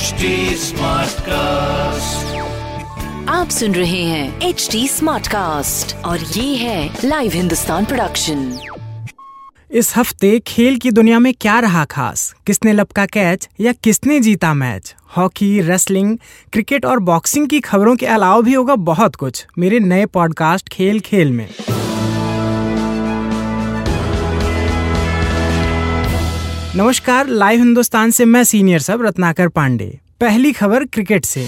HD cast आप सुन रहे हैं एच डी स्मार्ट कास्ट और ये है लाइव हिंदुस्तान प्रोडक्शन इस हफ़्ते खेल की दुनिया में क्या रहा खास? किसने लपका कैच या किसने जीता मैच हॉकी रेसलिंग क्रिकेट और बॉक्सिंग की खबरों के अलावा भी होगा बहुत कुछ। मेरे नए पॉडकास्ट खेल खेल में। नमस्कार लाइव हिंदुस्तान से मैं सीनियर सब, रत्नाकर पांडे। पहली खबर क्रिकेट से।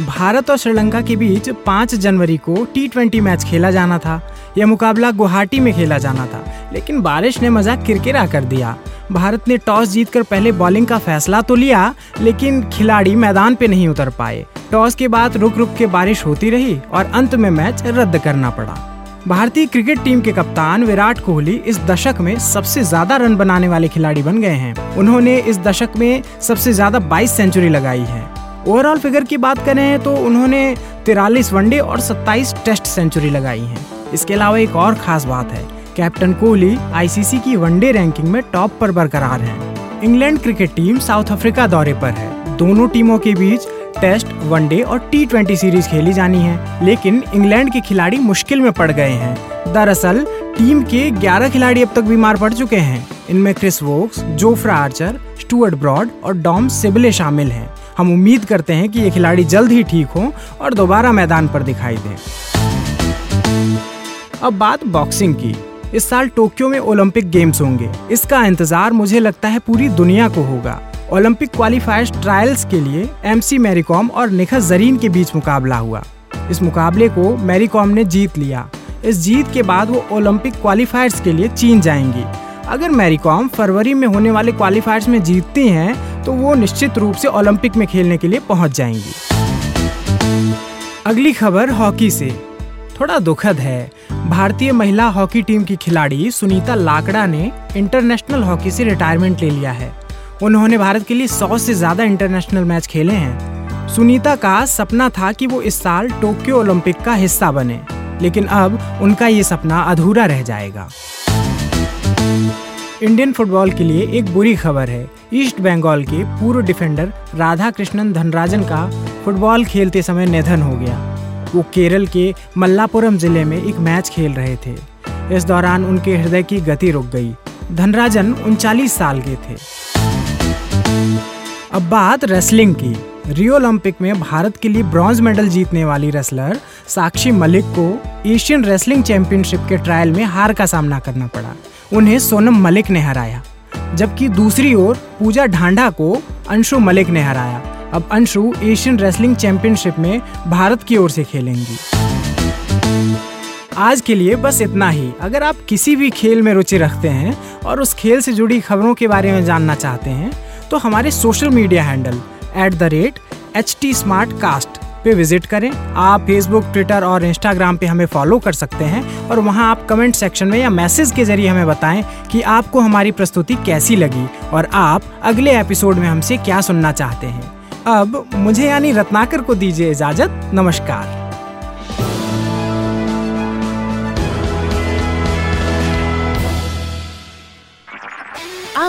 भारत और श्रीलंका के बीच 5 जनवरी को टी मैच खेला जाना था। यह मुकाबला गुवाहाटी में खेला जाना था, लेकिन बारिश ने मज़ाक किरकिरा कर दिया। भारत ने टॉस जीतकर पहले बॉलिंग का फैसला तो लिया, लेकिन खिलाड़ी मैदान पे नहीं उतर पाए। टॉस के बाद रुक रुक के बारिश होती रही और अंत में मैच रद्द करना पड़ा। भारतीय क्रिकेट टीम के कप्तान विराट कोहली इस दशक में सबसे ज़्यादा रन बनाने वाले खिलाड़ी बन गए हैं। उन्होंने इस दशक में सबसे ज़्यादा 22 सेंचुरी लगाई है। ओवरऑल फिगर की बात करें तो उन्होंने तिरालीस वनडे और 27 टेस्ट सेंचुरी लगाई हैं। इसके अलावा एक और खास बात है, कैप्टन कोहली आईसीसी की वनडे रैंकिंग में टॉप पर बरकरार है। England cricket team South Africa दौरे पर है। दोनों टीमों के बीच टेस्ट वनडे और टी ट्वेंटी सीरीज़ खेली जानी है। लेकिन इंग्लैंड के खिलाड़ी मुश्किल में पड़ गए हैं। दरअसल, टीम के 11 खिलाड़ी अब तक बीमार पड़ चुके हैं। इनमें Chris Woakes Jofra Archer Stuart Broad और डॉम सिबले शामिल हैं। हम उम्मीद करते हैं कि ये खिलाड़ी जल्द ही ठीक हों और दोबारा मैदान पर दिखाई दें। अब बात बॉक्सिंग की। इस साल टोक्यो में ओलंपिक गेम्स होंगे। इसका इंतज़ार मुझे लगता है पूरी दुनिया को होगा। ओलंपिक क्वालिफायर्स ट्रायल्स के लिए एमसी मैरीकॉम और निखत जरीन के बीच मुकाबला हुआ। इस मुकाबले को मैरीकॉम ने जीत लिया। इस जीत के बाद वो ओलंपिक क्वालिफायर्स के लिए चीन जाएँगी। अगर मैरीकॉम फरवरी में होने वाले क्वालिफायर्स में जीतती हैं तो वो निश्चित रूप से ओलंपिक में खेलने के लिए पहुँच जाएँगी। अगली खबर हॉकी से। थोड़ा दुखद है। भारतीय महिला हॉकी टीम की खिलाड़ी सुनीता लाकड़ा ने इंटरनेशनल हॉकी से रिटायरमेंट ले लिया है। उन्होंने भारत के लिए सौ से ज़्यादा इंटरनेशनल मैच खेले हैं। सुनीता का सपना था कि वो इस साल टोक्यो ओलंपिक का हिस्सा बने, लेकिन अब उनका ये सपना अधूरा रह जाएगा। इंडियन फुटबॉल के लिए एक बुरी खबर है। ईस्ट बंगाल के पूर्व डिफेंडर राधा कृष्णन धनराजन का फुटबॉल खेलते समय निधन हो गया। वो केरल के मल्लापुरम ज़िले में एक मैच खेल रहे थे। इस दौरान उनके हृदय की गति रुक गई। धनराजन उनचालीस साल के थे। अब बात रेसलिंग की। रियो ओलंपिक में भारत के लिए ब्रॉन्ज मेडल जीतने वाली रेसलर साक्षी मलिक को एशियन रेसलिंग चैंपियनशिप के ट्रायल में हार का सामना करना पड़ा। उन्हें सोनम मलिक ने हराया, जबकि दूसरी ओर पूजा ढांडा को अंशु मलिक ने हराया। अब अंशु एशियन रेसलिंग चैंपियनशिप में भारत की ओर से खेलेंगी। आज के लिए बस इतना ही। अगर आप किसी भी खेल में रुचि रखते हैं और उस खेल से जुड़ी खबरों के बारे में जानना चाहते हैं तो हमारे social media handle at the rate H T smart cast पे विज़िट करें। आप फेसबुक ट्विटर और इंस्टाग्राम पे हमें फॉलो कर सकते हैं और वहाँ आप कमेंट सेक्शन में या मैसेज के ज़रिए हमें बताएँ कि आपको हमारी प्रस्तुति कैसी लगी और आप अगले एपिसोड में हमसे क्या सुनना चाहते हैं। अब मुझे यानी रत्नाकर को दीजिए इजाज़त। नमस्कार।